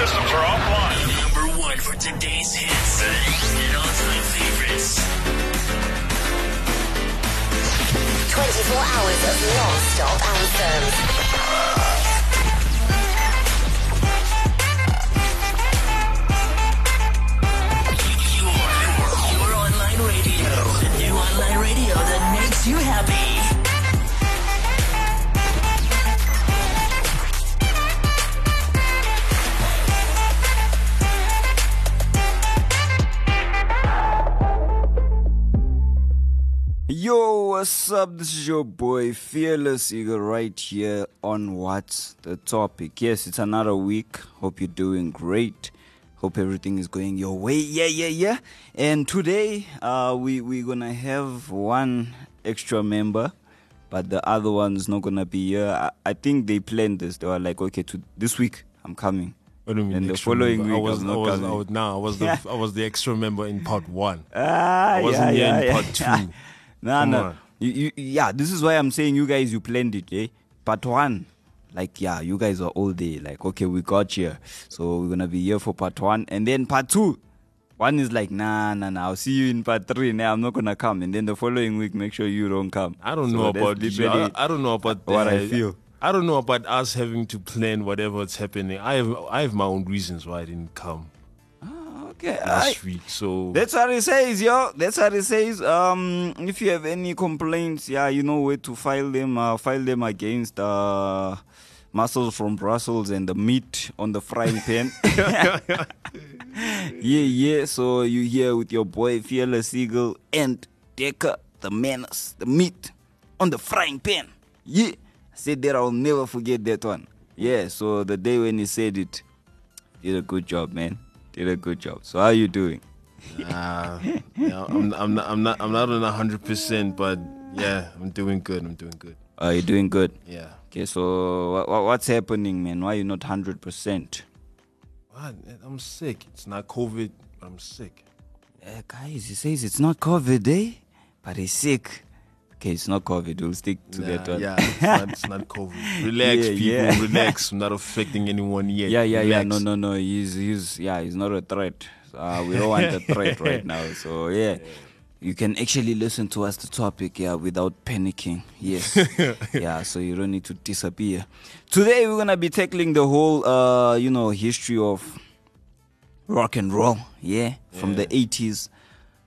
systems are offline. Number one for today's hits and all-time favorites. 24 hours of non-stop anthems. What's up? This is your boy Fearless Eagle right here on What's the Topic. Yes, it's another week. Hope you're doing great. Hope everything is going your way. Yeah, yeah, yeah. And today, uh, we we're gonna have one extra member, but the other one's not gonna be here. I, I think they planned this. They were like, okay, to this week I'm coming. What do you mean And the following member? week I was, I not was, coming. I was, nah, I was the, I was the extra member in part one. Ah, I wasn't yeah, here yeah, in yeah. part two. nah, Come nah. on. You, you, yeah, this is why I'm saying you guys you planned it, eh? Part one, like yeah, you guys are all there. Like okay, we got here, so we're gonna be here for part one, and then part two. One is like nah, nah, nah. I'll see you in part three. Nah, I'm not gonna come, and then the following week, make sure you don't come. I don't So know about you. literally I, I don't know about what the- I feel. I don't know about us having to plan whatever's happening. I have I have my own reasons why I didn't come last I- week. So That's what it says, yo. That's what it says. Um, if you have any complaints, yeah, you know where to file them. Uh, file them against uh, muscles from Brussels and the meat on the frying pan. yeah, yeah. So you here with your boy Fearless Eagle and Decker, the menace, the meat on the frying pan. Yeah, I said that I'll never forget that one. Yeah. So the day when he said it, did a good job, man. Did a good job. So how are you doing? uh, yeah, I'm, I'm not I'm not I'm not on hundred percent, but yeah, I'm doing good. I'm doing good. Are you doing good? Yeah. Okay, so what, what's happening, man? Why are you not hundred percent? I'm sick. It's not COVID. I'm sick. Uh, guys, he says it's not COVID, eh? But he's sick. Okay, it's not COVID. We'll stick to Nah, that one. yeah, it's not, it's not COVID. Relax, Yeah, people. yeah. Relax. I'm not affecting anyone yet. yeah, yeah, yeah. Relax. No, no, no. He's, he's, yeah, he's not a threat. Uh, we don't want a threat right now. So yeah. You can actually listen to us the topic, yeah, without panicking. Yes. yeah, so you don't need to disappear. Today we're gonna be tackling the whole uh, you know, history of rock and roll, yeah, from the eighties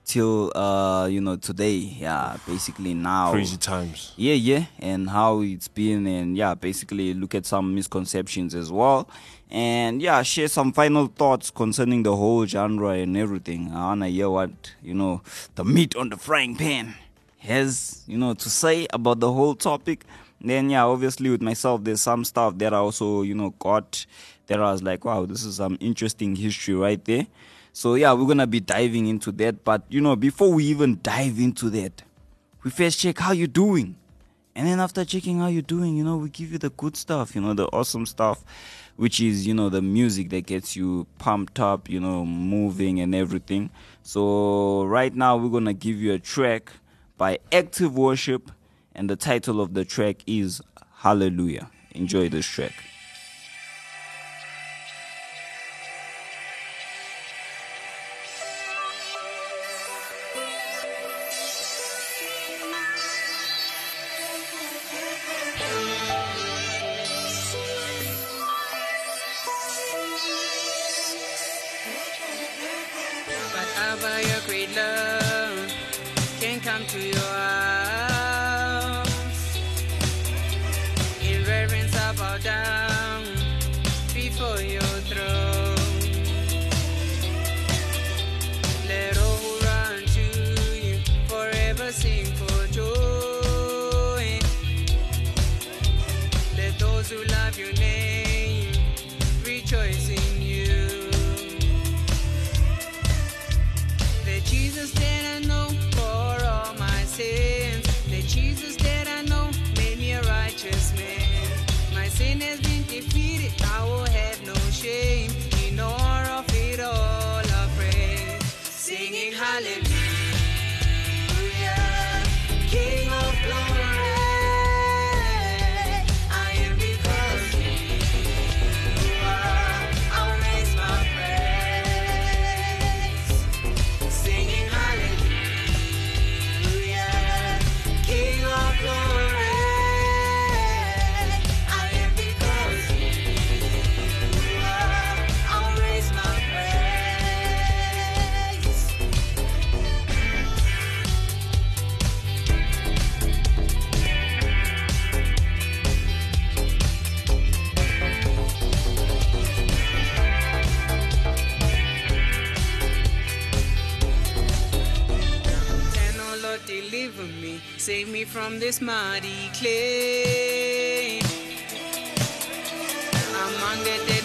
till uh, you know, today. Yeah, basically now. Crazy times. Yeah, yeah, and how it's been, and yeah, basically look at some misconceptions as well, and yeah, share some final thoughts concerning the whole genre and everything. I wanna hear what you know the meat on the frying pan has you know to say about the whole topic. Then yeah, obviously with myself, there's some stuff that I also you know got that I was like, wow, this is some interesting history right there. So yeah, we're gonna be diving into that. But you know, before we even dive into that, we first check how you're doing. And then after checking how you're doing, you know, we give you the good stuff, you know, the awesome stuff, which is, you know, the music that gets you pumped up, you know, moving and everything. So right now we're gonna give you a track by Active Worship, and the title of the track is Hallelujah. Enjoy this track. From this muddy clay. Among the dead,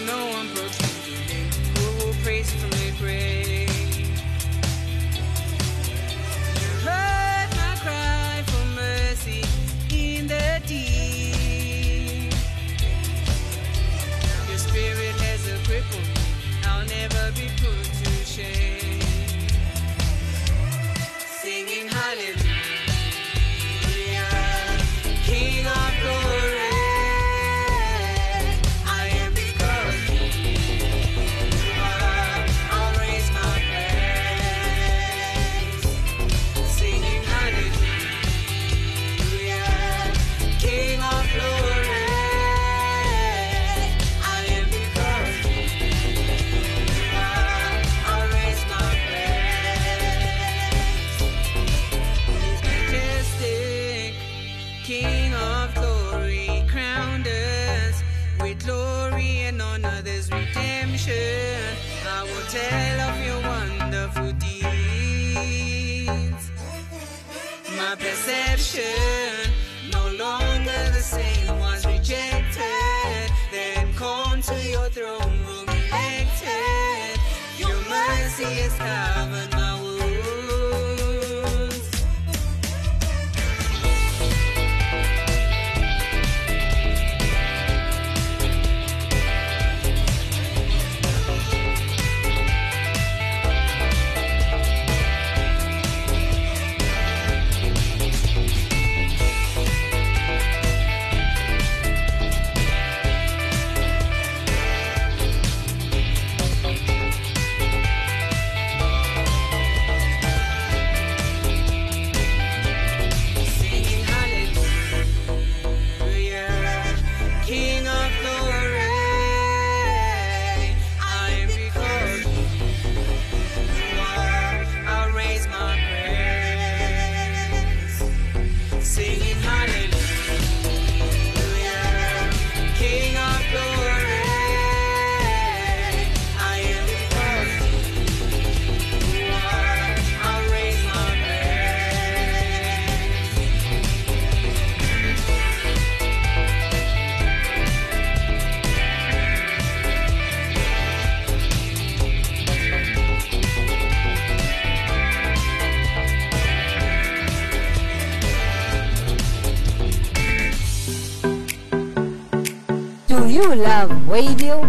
radio?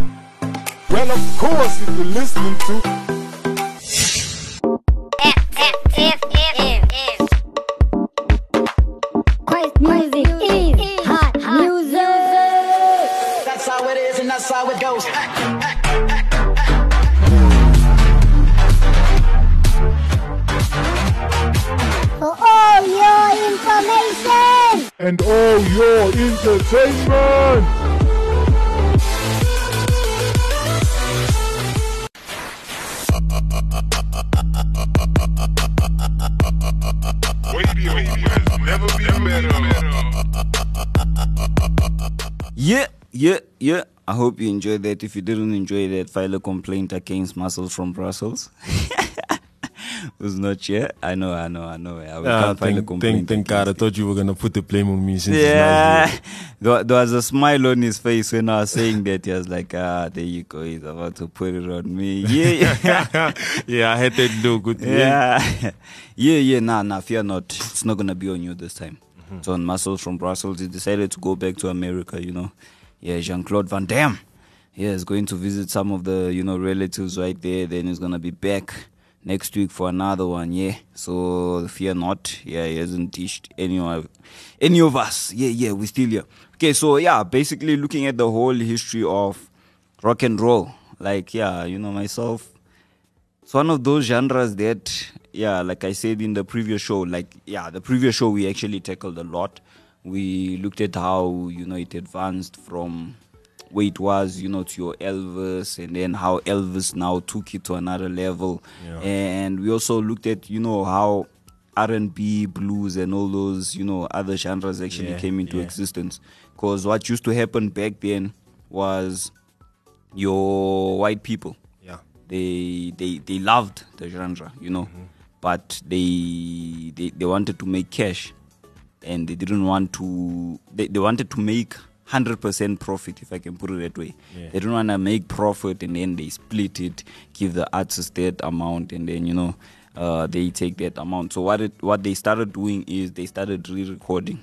Well, of course, if you're listening to Yeah, yeah, yeah. I hope you enjoyed that. If you didn't enjoy that, file a complaint against Muscles from Brussels. Who's not here? I know, I know, I know. I Ah, can't file a thank, complaint. thank, thank God. I thought you were gonna put the blame on me since Yeah, there, there was a smile on his face when I was saying that. He was like, "Ah, there you go. He's about to put it on me." Yeah, yeah, yeah, I had that look. Good. yeah, yeah, yeah. Nah, nah. Fear not. It's not gonna be on you this time. So, on Muscles from Brussels. He decided to go back to America. You know, yeah, Jean Claude Van Damme. Yeah, he's going to visit some of the you know relatives right there. Then he's gonna be back next week for another one. Yeah, so fear not. Yeah, he hasn't teached any of any of us. Yeah, yeah, we still here. Okay, so yeah, basically looking at the whole history of rock and roll. Like yeah, you know myself. It's one of those genres that, yeah, like I said in the previous show, like, yeah, the previous show we actually tackled a lot. We looked at how, you know, it advanced from where it was, you know, to your Elvis, and then how Elvis now took it to another level. Yeah. And we also looked at, you know, how R&B, blues, and all those, you know, other genres actually Yeah, came into yeah. existence. Because what used to happen back then was your white people Yeah. they they they loved the genre, you know, mm-hmm. but they, they they wanted to make cash, and they didn't want to. They, they wanted to make hundred percent profit, if I can put it that way. Yeah. They don't want to make profit, and then they split it, give the artist that amount, and then you know. Uh, they take that amount. So what it, what they started doing is they started re-recording.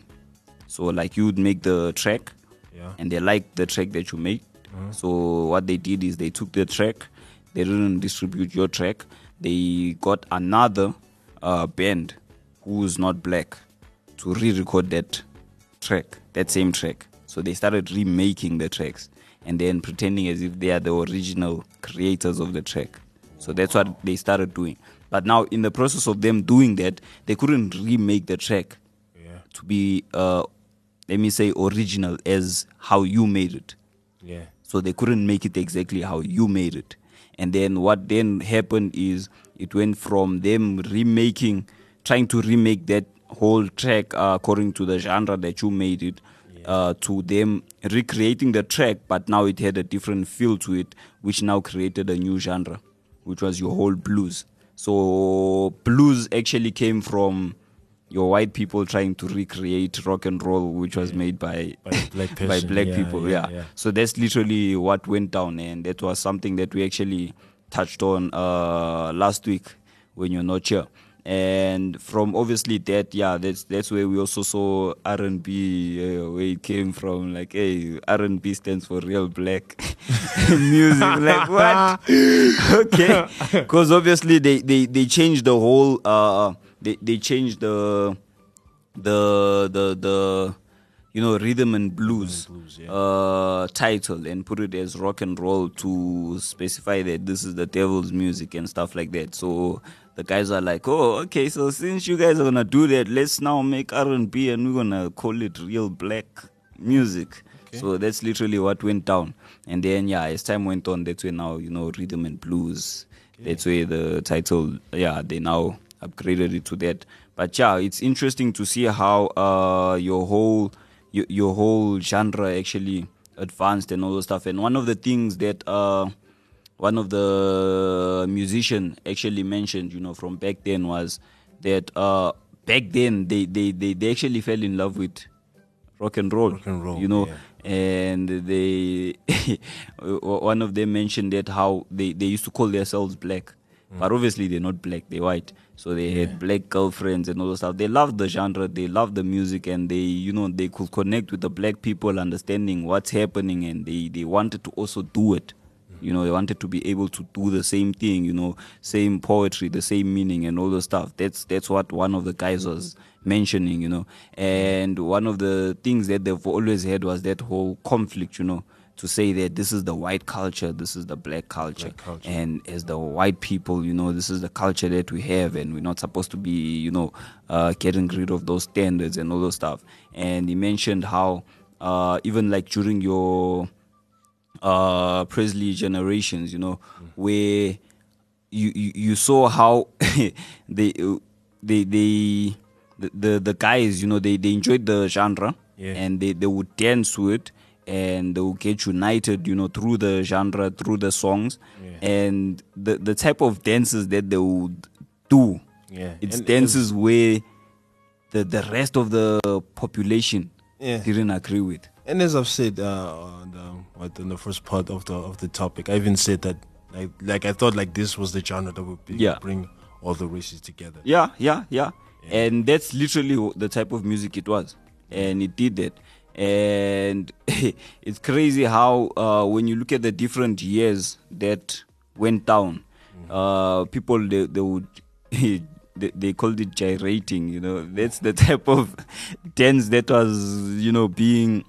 So like you would make the track, Yeah. and they like the track that you made. So what they did is they took the track, they didn't distribute your track. They got another uh, band who's not black to re-record that track, that same track. So they started remaking the tracks and then pretending as if they are the original creators of the track. So that's what they started doing. But now, in the process of them doing that, they couldn't remake the track Yeah. to be, uh, let me say, original as how you made it. Yeah. So they couldn't make it exactly how you made it. And then what then happened is it went from them remaking, trying to remake that whole track uh, according to the genre that you made it, uh, to them recreating the track, but now it had a different feel to it, which now created a new genre, which was your whole blues. So blues actually came from your white people trying to recreate rock and roll, which was made by By black by black Yeah, people. yeah, Yeah, yeah. So that's literally what went down, and that was something that we actually touched on uh, last week when you're not here. And from obviously that, yeah, that's that's where we also saw R and B, uh, where it came from. Like, hey, R and B stands for real black music. like what? okay, because obviously they, they they changed the whole. Uh, they they changed the the the the you know rhythm and blues, blues, yeah. uh, title and put it as rock and roll to specify that this is the devil's music and stuff like that. So the guys are like, oh, okay, so since you guys are gonna do that, let's now make R and B and we're gonna call it real black music. So that's literally what went down. And then yeah, as time went on, that's where now you know rhythm and blues. That's where the title, yeah, they now upgraded it to that. But yeah, it's interesting to see how uh your whole your, your whole genre actually advanced and all those stuff. And one of the things that uh one of the musician actually mentioned, you know, from back then was that uh back then they they they, they actually fell in love with rock and roll. Rock and roll, You know, yeah. and they one of them mentioned that how they, they used to call themselves black. Mm. But obviously they're not black, they're white. So they had black girlfriends and all that stuff. They loved the genre, they loved the music and they you know they could connect with the black people understanding what's happening and they, they wanted to also do it. You know, they wanted to be able to do the same thing, you know, same poetry, the same meaning and all the stuff. That's that's what one of the guys was mentioning, you know. And one of the things that they've always had was that whole conflict, you know, to say that this is the white culture, this is the black culture. Black culture. And as the white people, you know, this is the culture that we have and we're not supposed to be, you know, uh, getting rid of those standards and all those stuff. And he mentioned how uh, even like during your uh Presley generations, you know, where you, you you saw how they they they the, the the guys, you know, they they enjoyed the genre Yeah. and they they would dance to it and they would get united, you know, through the genre, through the songs, Yeah. and the the type of dances that they would do. Yeah. It's And- dances where the the rest of the population Yeah. didn't agree with. And as I've said uh, on, the, what, in the first part of the of the topic, I even said that like like I thought like this was the genre that would be, Yeah. bring all the races together. Yeah, yeah, yeah, And that's literally the type of music it was. And it did that. And it's crazy how, uh, when you look at the different years that went down, uh, people, they, they would. They, they called it gyrating, you know. That's the type of dance that was, you know, being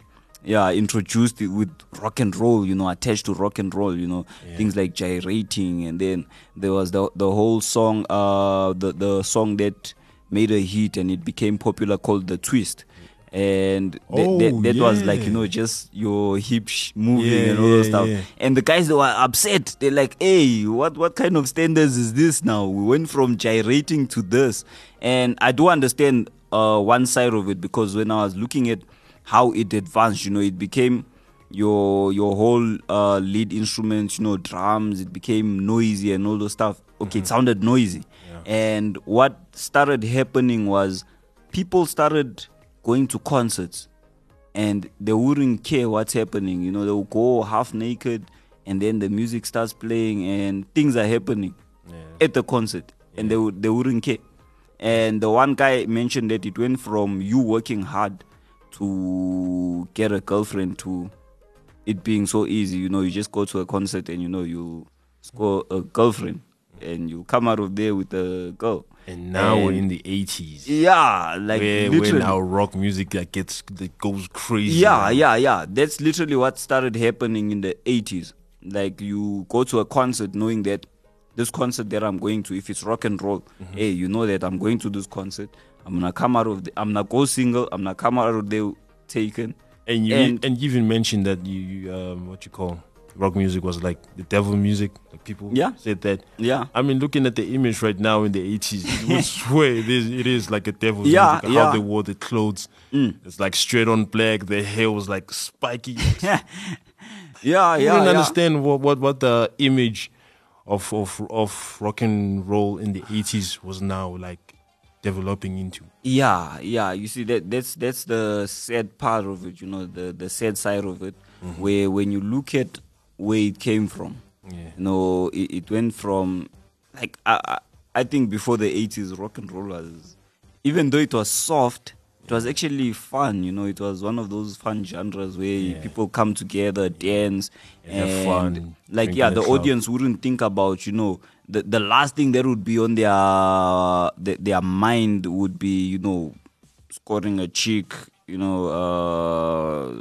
yeah introduced it with rock and roll you know attached to rock and roll you know things like gyrating. And then there was the the whole song uh the the song that made a hit and it became popular called the twist. And Oh, that, that was like you know just your hips moving Yeah, and all yeah, stuff. yeah. and the guys they were upset. They're like hey what what kind of standards is this now? We went from gyrating to this. And i do understand uh one side of it because when i was looking at how it advanced you know it became your your whole uh lead instruments you know drums it became noisy and all those stuff. Okay it sounded noisy. And what started happening was people started going to concerts and they wouldn't care what's happening. You know, they'll go half naked and then the music starts playing and things are happening at the concert and they they wouldn't care. And the one guy mentioned that it went from you working hard to get a girlfriend to it being so easy. You know, you just go to a concert and you know you score a girlfriend and you come out of there with a girl. And now we're in the 80s. Yeah, like where, literally. rock music that gets that goes crazy. Yeah, yeah, yeah. That's literally what started happening in the 80s. Like you go to a concert knowing that this concert that I'm going to, if it's rock and roll, Mm-hmm. hey, you know that I'm going to this concert. I'm gonna come out of the, I'm gonna go single. I'm gonna come out of there taken. And you And- and, you even mentioned that you, you um what you call rock music was like the devil music. Like people Yeah. said that. Yeah. I mean, looking at the image right now in the 80s, you would swear it is, it is like a devil Yeah, music. yeah. How they wore the clothes. It's like straight on black. The hair was like spiky. Yeah, yeah. I yeah, didn't yeah. understand what, what, what the image of, of of rock and roll in the 80s was now like developing into. Yeah, yeah. You see that that's that's the sad part of it. You know, the the sad side of it, mm-hmm. where when you look at where it came from, Yeah. you know, it, it went from like I, I I think before the eighties, rock and roll was even though it was soft. It was actually fun, you know. It was one of those fun genres where Yeah. people come together, dance, And have and fun, Like, yeah, the the club. audience wouldn't think about, you know, the the last thing that would be on their the, their mind would be, you know, scoring a chick, you know, uh,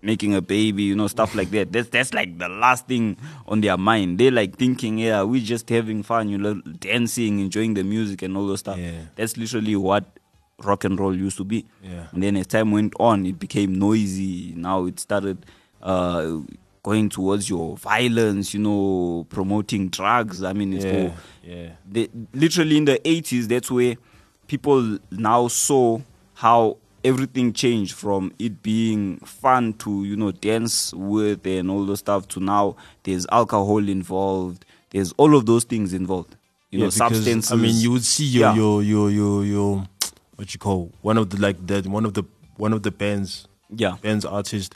making a baby, you know, stuff like that. That's that's like the last thing on their mind. They're like thinking, yeah, we're just having fun, you know, dancing, enjoying the music and all those stuff. Yeah. That's literally what rock and roll used to be. Yeah. And then as time went on, it became noisy. Now it started uh, going towards your violence, you know, promoting drugs. I mean, it's Yeah, all yeah. the, literally in the 80s that's where people now saw how everything changed from it being fun to you know dance with and all those stuff to now there's alcohol involved there's all of those things involved you know because, substances I mean, you would see your Yeah. your your your your what you call one of the like that one of the one of the bands Yeah. bands artist.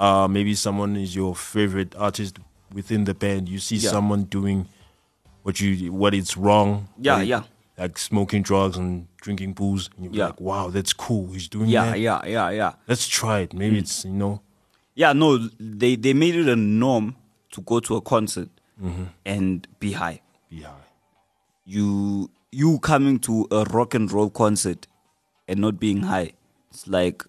Uh, maybe someone is your favorite artist within the band. You see Yeah. someone doing what you what it's wrong. Yeah, like, yeah. Like smoking drugs and drinking booze. And you're Yeah. like, wow, that's cool. He's doing yeah that. yeah yeah yeah Let's try it. Maybe it's you know. yeah no they they made it a norm to go to a concert Mm-hmm. and be high Be high. you you coming to a rock and roll concert and not being high it's like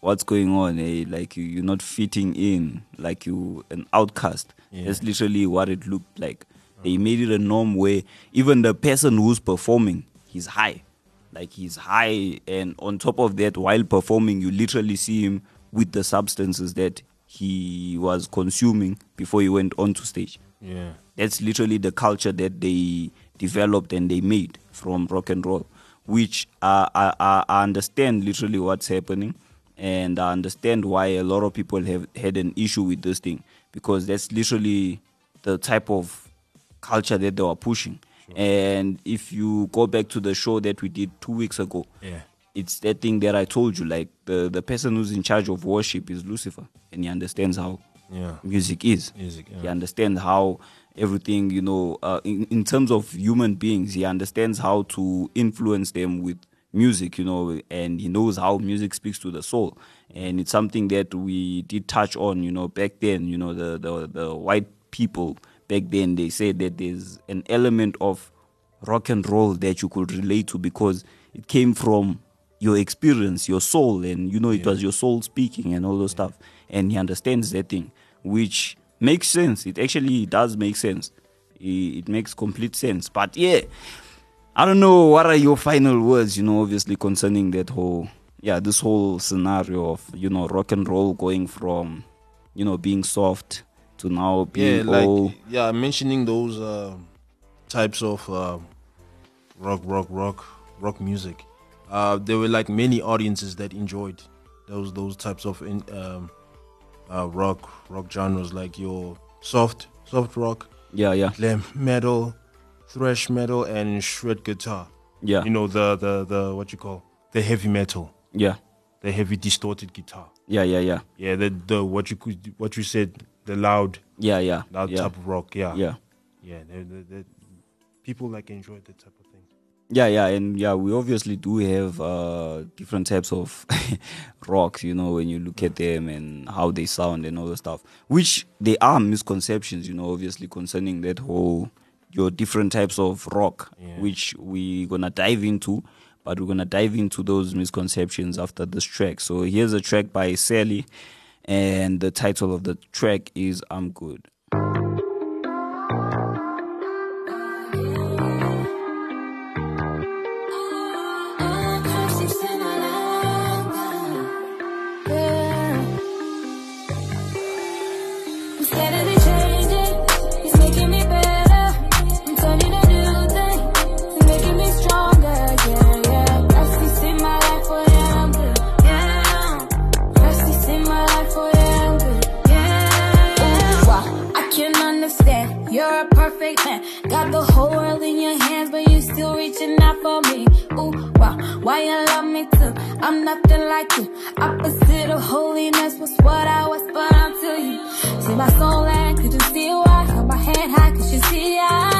what's going on eh? like you, you're not fitting in like you an outcast Yeah. that's literally what it looked like they made it a norm where even the person who's performing he's high like he's high and on top of that while performing you literally see him with the substances that he was consuming before he went onto stage Yeah. that's literally the culture that they developed and they made from rock and roll, which uh, I, I, I understand literally what's happening. And I understand why a lot of people have had an issue with this thing because that's literally the type of culture that they were pushing. And if you go back to the show that we did two weeks ago, Yeah. it's that thing that I told you. Like the, the person who's in charge of worship is Lucifer, and he understands how Yeah. music is. Music, yeah. He understands how everything, you know, uh, in, in terms of human beings, he understands how to influence them with music, you know, and he knows how music speaks to the soul. And it's something that we did touch on, you know, back then, you know, the, the, the white people back then, they said that there's an element of rock and roll that you could relate to because it came from your experience, your soul, and you know it was your soul speaking and all those stuff. And he understands that thing, which makes sense. It actually does make sense. It, it makes complete sense. But yeah, I don't know what are your final words, you know, obviously concerning that whole yeah, this whole scenario of, you know, rock and roll going from, you know, being soft to now Yeah, being like all yeah, mentioning those uh, types of uh, rock, rock, rock, rock music. Uh, there were like many audiences that enjoyed those those types of in, um, uh, rock rock genres, like your soft soft rock, yeah, yeah. glam metal, thrash metal, and shred guitar. Yeah. you know the the the what you call the heavy metal, Yeah, the heavy distorted guitar. yeah, yeah, yeah, Yeah, the the what you could what you said, the loud yeah, yeah, loud yeah, type of rock. Yeah, yeah. yeah. they they they people like enjoy that type of thing. Yeah, yeah, and yeah, we obviously do have uh, different types of rocks, you know, when you look at them and how they sound and all the stuff, which they are misconceptions, you know, obviously concerning that whole your different types of rock, Yeah. which we're gonna dive into, but we're gonna dive into those misconceptions after this track. So here's a track by Sally, and the title of the track is "I'm Good." You love me too? I'm nothing like you. Opposite of holiness was what I was, but until you see my soul and couldn't see why. Hold my head high, cause you see I.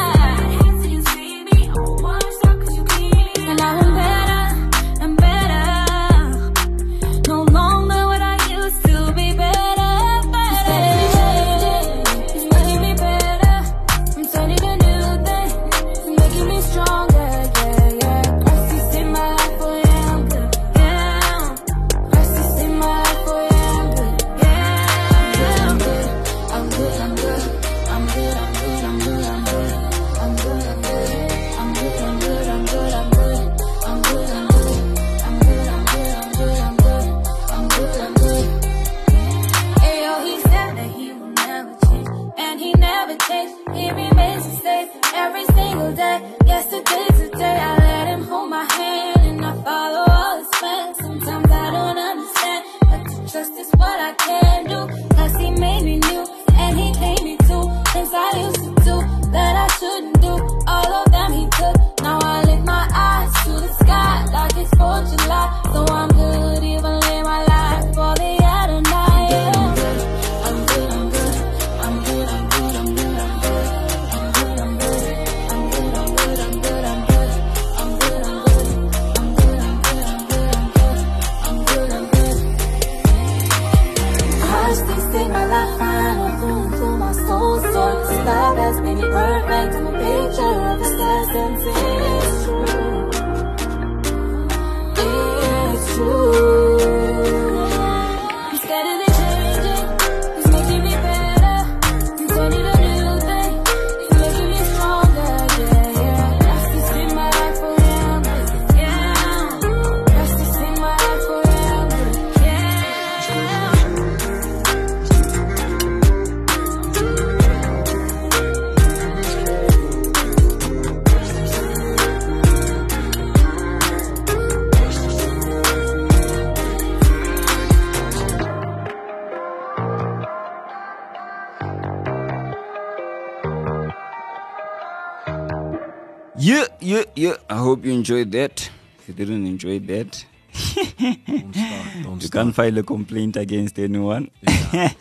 yeah, yeah. I hope you enjoyed that. If you didn't enjoy that, Don't start. Don't you start. can't file a complaint against anyone. Yeah.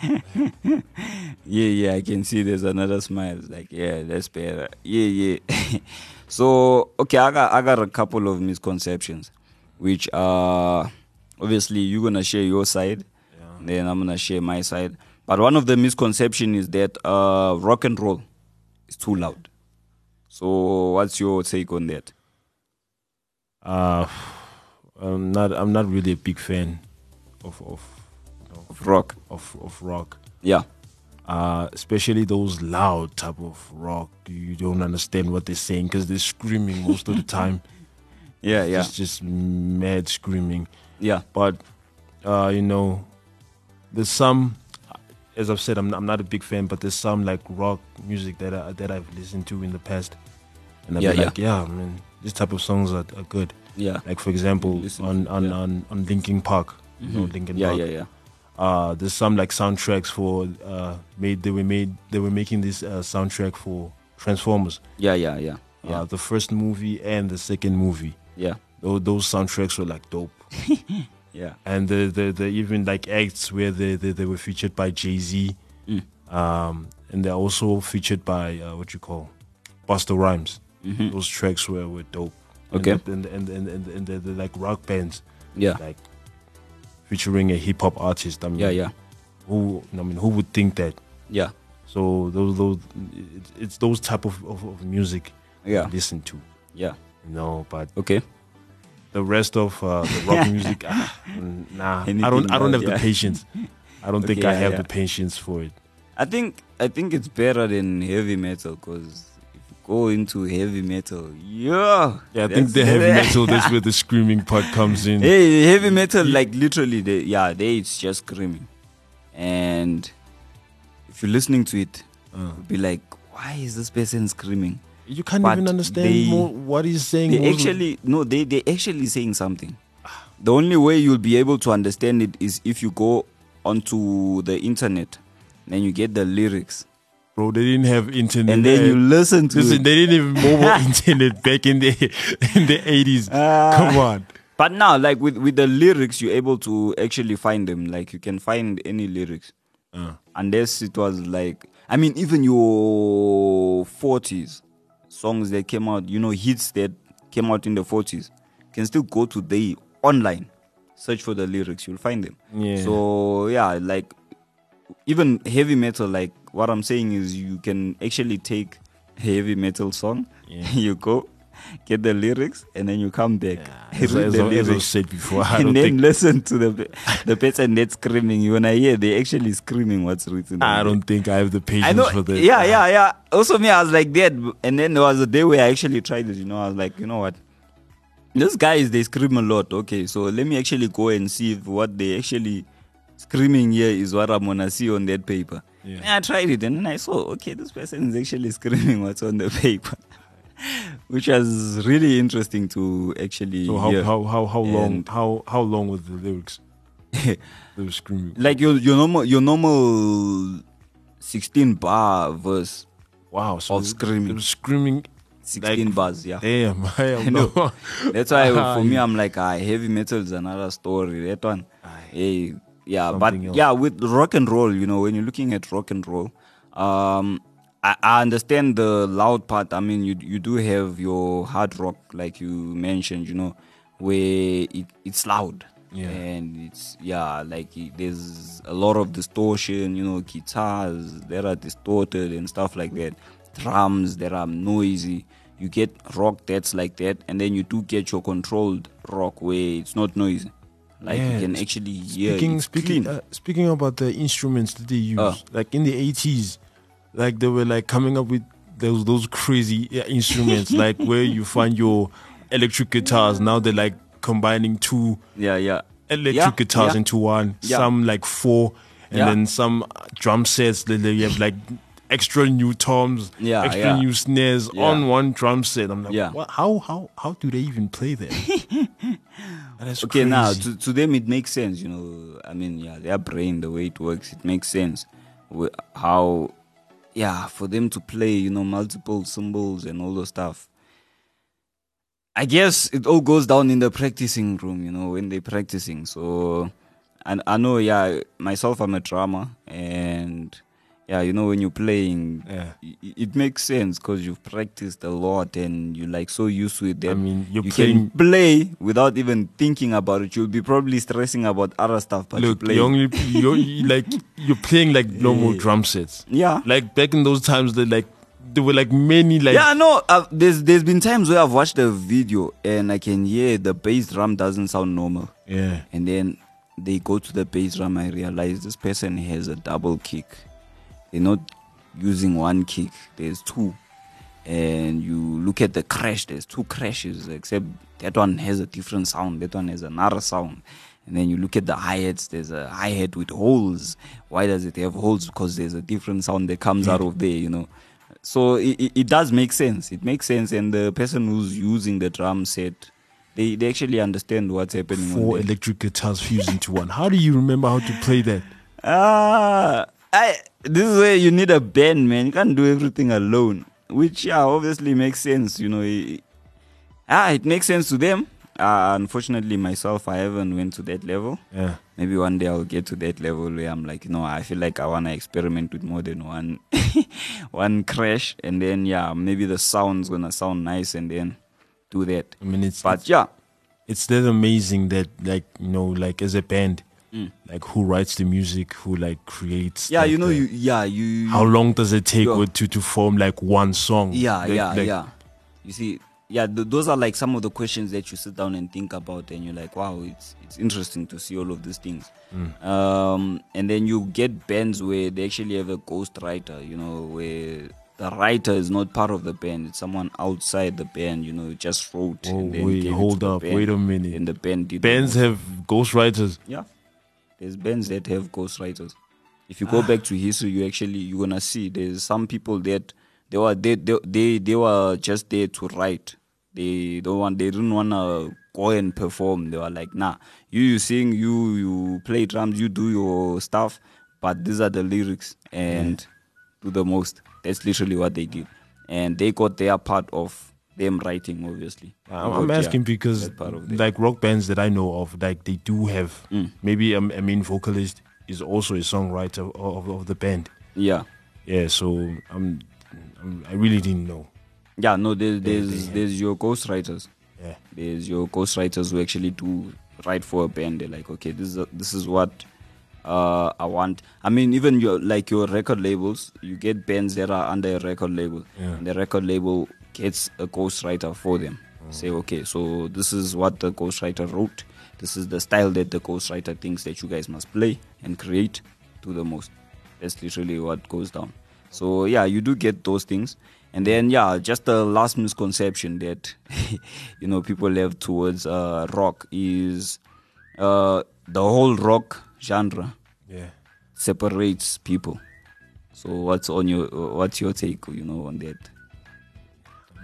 yeah, I can see there's another smile. Like, yeah, that's better. Yeah, yeah. so, okay, I got, I got a couple of misconceptions, which are obviously you're gonna share your side, then I'm gonna share my side. But one of the misconception is that uh, rock and roll is too loud. So, what's your take on that? Uh, I'm not. I'm not really a big fan of of Of rock? of of rock. Yeah. Uh, especially those loud type of rock. You don't understand what they're saying because they're screaming most of the time. Yeah, yeah, It's just mad screaming. yeah, But uh, you know, there's some. As I've said, I'm I'm not a big fan, but there's some like rock music that I, that I've listened to in the past, and I'm Yeah, yeah. like, yeah, man, this type of songs are, are good. yeah. Like for example, Listen on on, yeah. on on Linkin Park, you know, Mhm. Linkin Yeah, Park. yeah, yeah. Uh, there's some like soundtracks for uh made they were made they were making this uh, soundtrack for Transformers. Yeah, yeah, yeah. Yeah. Uh, the first movie and the second movie. Yeah. those, those soundtracks were like dope. Yeah. and the the, the even like acts where they, they, they were featured by Jay Z, Mm. um, and they're also featured by uh, what you call Busta Rhymes. Mhm. Those tracks were, were dope. Okay. and and and and, and, they're, they're like rock bands. Yeah. like featuring a hip hop artist. I mean, Yeah, yeah. Who I mean, who would think that? Yeah. So those those it's, it's those type of, of, of music. Yeah. I listen to. Yeah. You know, but okay. The rest of uh, the rock music, ah, nah. I don't. I don't have else, the patience. I don't think I yeah, have yeah. the patience for it. I think I think it's better than heavy metal because if you go into heavy metal, yeah, Yeah, I think the heavy metal. That's where the screaming part comes in. Hey, heavy metal, like literally, they, yeah, they it's just screaming, and if you're listening to it, you'll be like, why is this person screaming? You can't But even understand they- more what he's saying. They actually no, they they actually saying something. The only way you'll be able to understand it is if you go onto the internet, then you get the lyrics. Bro, they didn't have internet. And then you Uh, listen to Listen, it. they didn't have mobile internet back in the in the eighties. Come on. But now, like with with the lyrics, you're able to actually find them. Like you can find any lyrics, Uh. unless it was like I mean, even your forties songs that came out, you know, hits that came out in the forties, can still go to the online, search for the lyrics, you'll find them. Yeah. So yeah, like even heavy metal, like what I'm saying is you can actually take a heavy metal song, you go, get the lyrics, and then you come back, As- read as the I- as lyrics, said before, I and then think- listen to the the person that's screaming. You wanna hear they actually screaming what's written. I don't think I have the patience know. for that. Yeah, yeah, yeah. Also, me, I was like that, and then there was a day where I actually tried it. You know, I was like, you know what? These guys they scream a lot. Okay, so let me actually go and see if what they actually screaming here is what I'm gonna see on that paper. Yeah. And I tried it, and then I saw, okay, this person is actually screaming what's on the paper, which was really interesting to actually. So how hear. how how how long And- how how long was the lyrics? were screaming. like your your normal your normal 16 bar verse wow so of screaming they were screaming 16 bars yeah Damn, I no- that's why for me i'm like ah, heavy metal is another story that one hey yeah but else. yeah with rock and roll you know when you're looking at rock and roll um I, I understand the loud part. I mean, you you do have your hard rock, like you mentioned, you know, where it, it's loud Yeah. and it's yeah, like it, there's a lot of distortion. You know, guitars that are distorted and stuff like that. Drums that are noisy. You get rock that's like that, and then you do get your controlled rock where it's not noisy. Like Yeah, you can actually hear. Speaking speaking uh, speaking about the instruments that they use, Uh. like in the eighties, like they were like coming up with those those crazy instruments, like where you find your electric guitars. Now they're like combining two yeah, yeah. electric Yeah, guitars yeah. into one. Yeah. Some like four, and then some drum sets. Then they have like extra new toms, Yeah, extra new snares on one drum set. I'm like, Yeah. what? How how how do they even play that? Okay now to, to them it makes sense you know i mean yeah their brain the way it works it makes sense how yeah for them to play you know multiple cymbals and all those stuff. I guess it all goes down in the practicing room you know when they're practicing. So and i know yeah myself i'm a drummer and yeah you know when you're playing Yeah. it makes sense because you've practiced a lot and you're like so used to it that I mean, you're you can play without even thinking about it. You'll be probably stressing about other stuff, but Look, you play. you only you're you like you're playing like normal Yeah. drum sets. yeah, Like back in those times, they like there were like many like yeah. No, uh, there's there's been times where I've watched a video and I can hear the bass drum doesn't sound normal, yeah. and then they go to the bass drum. I realize this person has a double kick. They're not using one kick. There's two. And you look at the crash, there's two crashes, except that one has a different sound, that one has another sound. And then you look at the hi-hats, there's a hi-hat with holes. Why does it have holes? Because there's a different sound that comes out of there, you know. So it, it, it does make sense. It makes sense. And the person who's using the drum set, they, they actually understand what's happening. Four electric guitars fused into one. How do you remember how to play that? Ah, I, this is where you need a band, man. You can't do everything alone, which yeah, obviously makes sense. You know, it, ah, it makes sense to them. uh, unfortunately myself, I haven't went to that level. Yeah. Maybe one day I'll get to that level where I'm like, you know, I feel like I wanna experiment with more than one, one crash, and then yeah, maybe the sound's gonna sound nice, and then do that. I mean, it's But yeah, it's that amazing that like you know like as a band Mm. like who writes the music who like creates yeah, like, you know, the- you yeah, you how long does it take with- to to form like one song Yeah, Like- yeah, like- yeah. You see, yeah, th- those are like some of the questions that you sit down and think about, and you're like, wow, it's it's interesting to see all of these things. Mm. Um, and then you get bands where they actually have a ghost writer, you know, where the writer is not part of the band; it's someone outside the band, you know, just wrote. Oh, and then wait, gave it to hold up, band, wait a minute. And the band did bands have ghost writers. Yeah, there's bands that have ghostwriters. If you Ah. go back to history, you actually you're gonna see there's some people that they were they they they, they were just there to write. They don't want they didn't wanna go and perform. They were like, nah, you you sing, you you play drums, you do your stuff, but these are the lyrics and do the most. That's literally what they did, and they got their part of them writing. Obviously, I'm, I'm asking because like rock bands that I know of, like they do have Mm. maybe a, a main vocalist is also a songwriter of, of the band. yeah. Yeah, so I'm, I'm I really didn't know. Yeah, no, there, there's there's your ghostwriters. Yeah. There's your ghostwriters who actually do write for a band. They're like, okay, this is a, this is what uh, I want. I mean, even your like your record labels, you get bands that are under a record label, Yeah. and the record label gets a ghostwriter for them. Mm. Say, okay, so this is what the ghostwriter wrote. This is the style that the ghostwriter thinks that you guys must play and create to the most. That's literally what goes down. So yeah, you do get those things. And then yeah, just the last misconception that you know people have towards uh, rock is uh, the whole rock genre Yeah. separates people. So what's on your what's your take you know on that?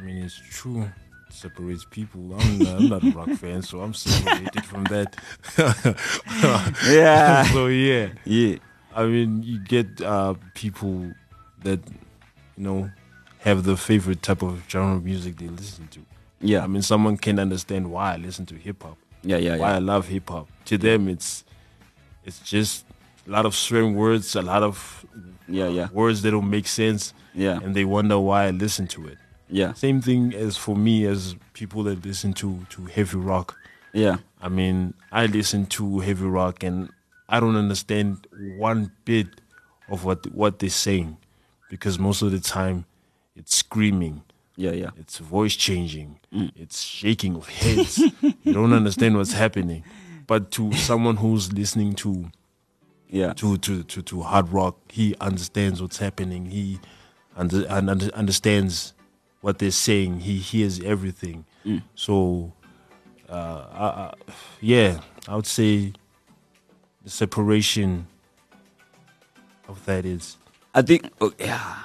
I mean, it's true. It separates people. I'm not, I'm not a rock fan, so I'm separated from that. Yeah. so yeah, Yeah. I mean, you get uh, people that you know have the favorite type of genre of music they listen to. Yeah. I mean, someone can understand why I listen to hip hop. Yeah, yeah, Why yeah. I love hip hop. To them, it's it's just a lot of swearing words, a lot of Yeah, yeah. words that don't make sense. Yeah. and they wonder why I listen to it. Yeah. Same thing as for me as people that listen to to heavy rock. Yeah. I mean, I listen to heavy rock and I don't understand one bit of what what they're saying because most of the time it's screaming. Yeah, yeah. It's voice changing. Mm. It's shaking of heads. you don't understand what's happening. But to someone who's listening to yeah to, to, to, to hard rock, he understands what's happening. He under, and under, understands what they're saying. He hears everything. Mm. So, uh, I, I, yeah, I would say the separation of that is I think oh, yeah,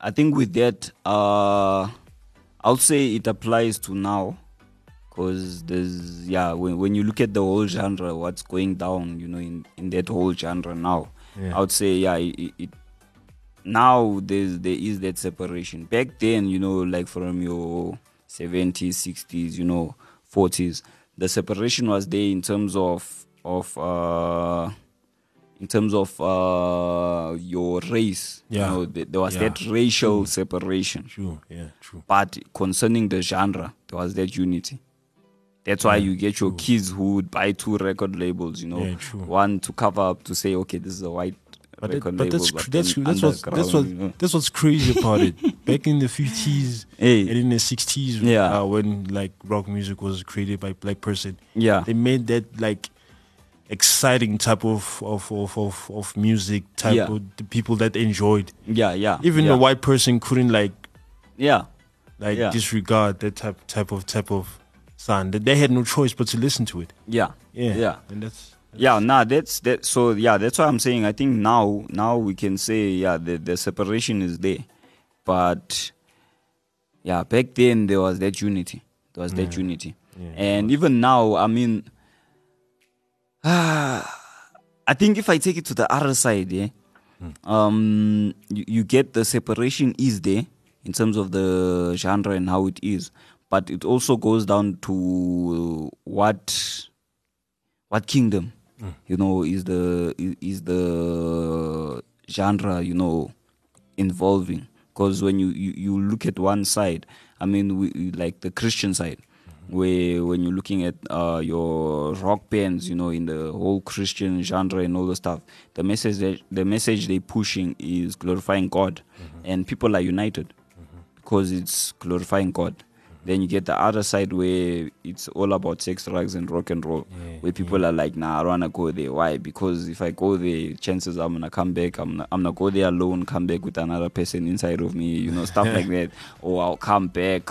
I think with that, uh, I'll say it applies to now, because there's yeah when when you look at the whole genre, what's going down, you know, in in that whole genre now, Yeah. I would say yeah, it, it now there's there is that separation. Back then, you know, like from your 70s, 60s, you know, 40s, the separation was there in terms of of uh in terms of uh, your race. Yeah. You know, th- there was Yeah. that racial separation. True, yeah, true. But concerning the genre, there was that unity. That's why Yeah, you get your kids who would buy two record labels, you know, Yeah, true. one to cover up to say, okay, this is a white But, it, but that's but that's that's what's that's what you know. that's what's crazy about it. Back in the fifties Hey. and in the sixties, Yeah. uh, when like rock music was created by black person, Yeah. they made that like exciting type of of of of, of music type Yeah. of the people that enjoyed. Yeah, yeah. Even yeah. a white person couldn't like Yeah. like Yeah. disregard that type type of type of sound. That they had no choice but to listen to it. Yeah. Yeah, Yeah. and that's Yeah, nah, that's that. So yeah, that's why I'm saying. I think now, now we can say, yeah, the the separation is there, but yeah, back then there was that unity. There was that unity, Yeah, and even now, I mean, ah I think if I take it to the other side, yeah, um, you, you get the separation is there in terms of the genre and how it is, but it also goes down to what what kingdom you know is the is the genre you know involving. Because when you, you you look at one side i mean we, like the christian side where when you're looking at uh, your rock bands you know in the whole christian genre and all the stuff the message that, the message they're pushing is glorifying god. And people are united. Because it's glorifying god then you get the other side where it's all about sex drugs and rock and roll. Where people are like nah i don't wanna go there. Why? Because if i go there chances i'm gonna come back. I'm gonna, I'm gonna go there alone come back with another person inside of me you know stuff like that. Or i'll come back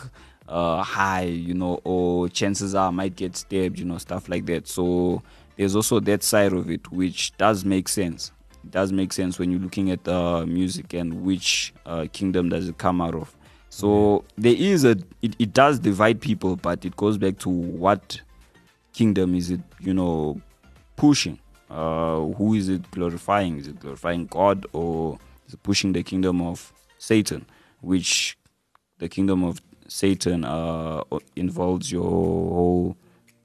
uh high you know or chances are i might get stabbed you know stuff like that. So there's also that side of it which does make sense. It does make sense when you're looking at uh, music and which uh, kingdom does it come out of so there is a it, it does divide people but it goes back to what kingdom is it you know pushing? Uh who is it glorifying? Is it glorifying god or is it pushing the kingdom of satan? Which the kingdom of satan uh involves your whole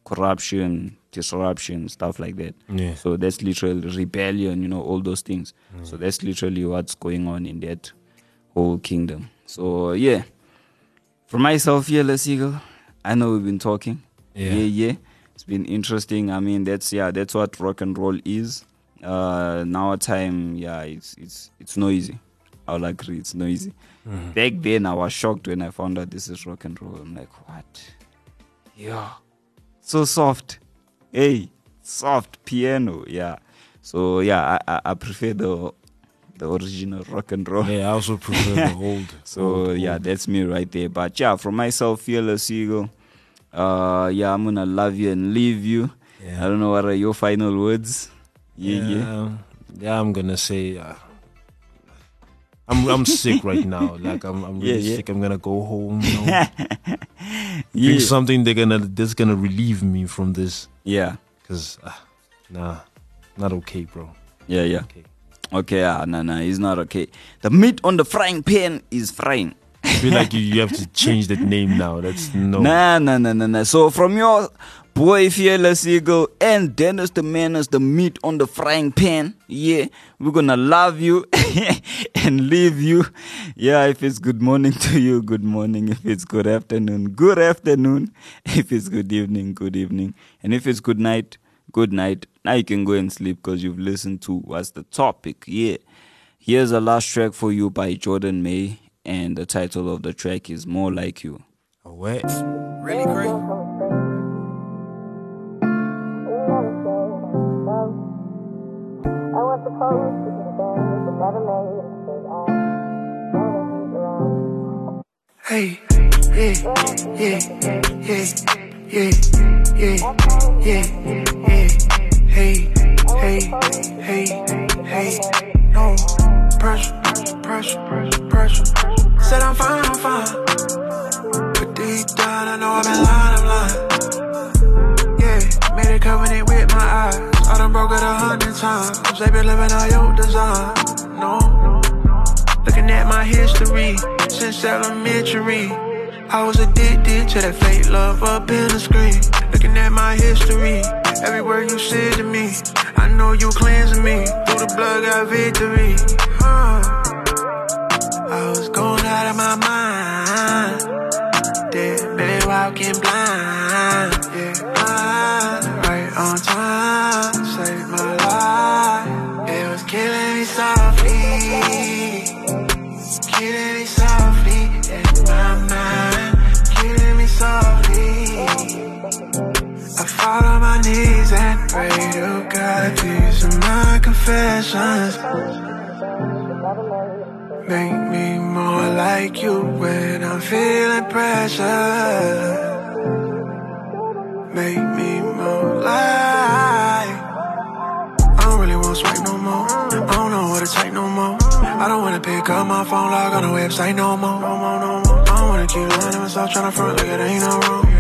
corruption disruption stuff like that. Yeah. so that's literally rebellion you know all those things. So that's literally what's going on in that whole kingdom so yeah. For myself Fearless Eagle i know we've been talking. Yeah. yeah yeah. It's been interesting. I mean that's yeah that's what rock and roll is. Uh now time yeah it's it's it's noisy. I'll agree it's noisy. Back then i was shocked when i found out this is rock and roll. I'm like what? Yeah. So soft. Hey soft piano yeah. So yeah i i, I prefer the the original rock and roll Yeah, I also prefer the old. so old, yeah, old. that's me right there. But yeah, from myself, fearless eagle. Uh, yeah, I'm gonna love you and leave you. Yeah. I don't know what are your final words. Yeah, yeah. yeah, yeah. I'm gonna say, uh, I'm I'm sick right now. Like I'm I'm really Yeah, sick. I'm gonna go home. You know, drink something they're gonna that's gonna relieve me from this. yeah, Cause uh, nah, not okay, bro. yeah, yeah. Okay. Okay, ah, no, no, it's not okay. The meat on the frying pan is frying. I feel like you, you have to change that name now. That's no. Nah, nah, nah, nah, nah. So from your boy Fearless Eagle and Dennis the Menace, the meat on the frying pan. Yeah, we're gonna love you and leave you. Yeah, if it's good morning to you, good morning. If it's good afternoon, good afternoon. If it's good evening, good evening. And if it's good night, good night. Now you can go and sleep because you've listened to what's the topic. Yeah. Here's a last track for you by Jordan May, and the title of the track is More Like You. Oh, wait. Really great. Hey, yeah, yeah, yeah, yeah, yeah, yeah, yeah. Hey, hey, hey, hey. No pressure, pressure, pressure. Said I'm fine, I'm fine. But deep down, I know I've been lying, I'm lying. Yeah, made a covenant with my eyes. I done broke it a hundred times. They been living all your design. No. Looking at my history since elementary. I was addicted to that fake love up in the screen. Looking at my history, every word you said to me. I know you cleansing me. Through the blood, got victory. Huh. I was going out of my mind. Dead man walking blind. Knees and pray to God. These are my confessions. Make me more like you when I'm feeling pressure. Make me more like. I don't really want to swipe no more. I don't know what to type no more. I don't wanna pick up my phone, log on the website no more. No more, no more. I don't wanna keep lying to myself, tryna front like it ain't no wrong.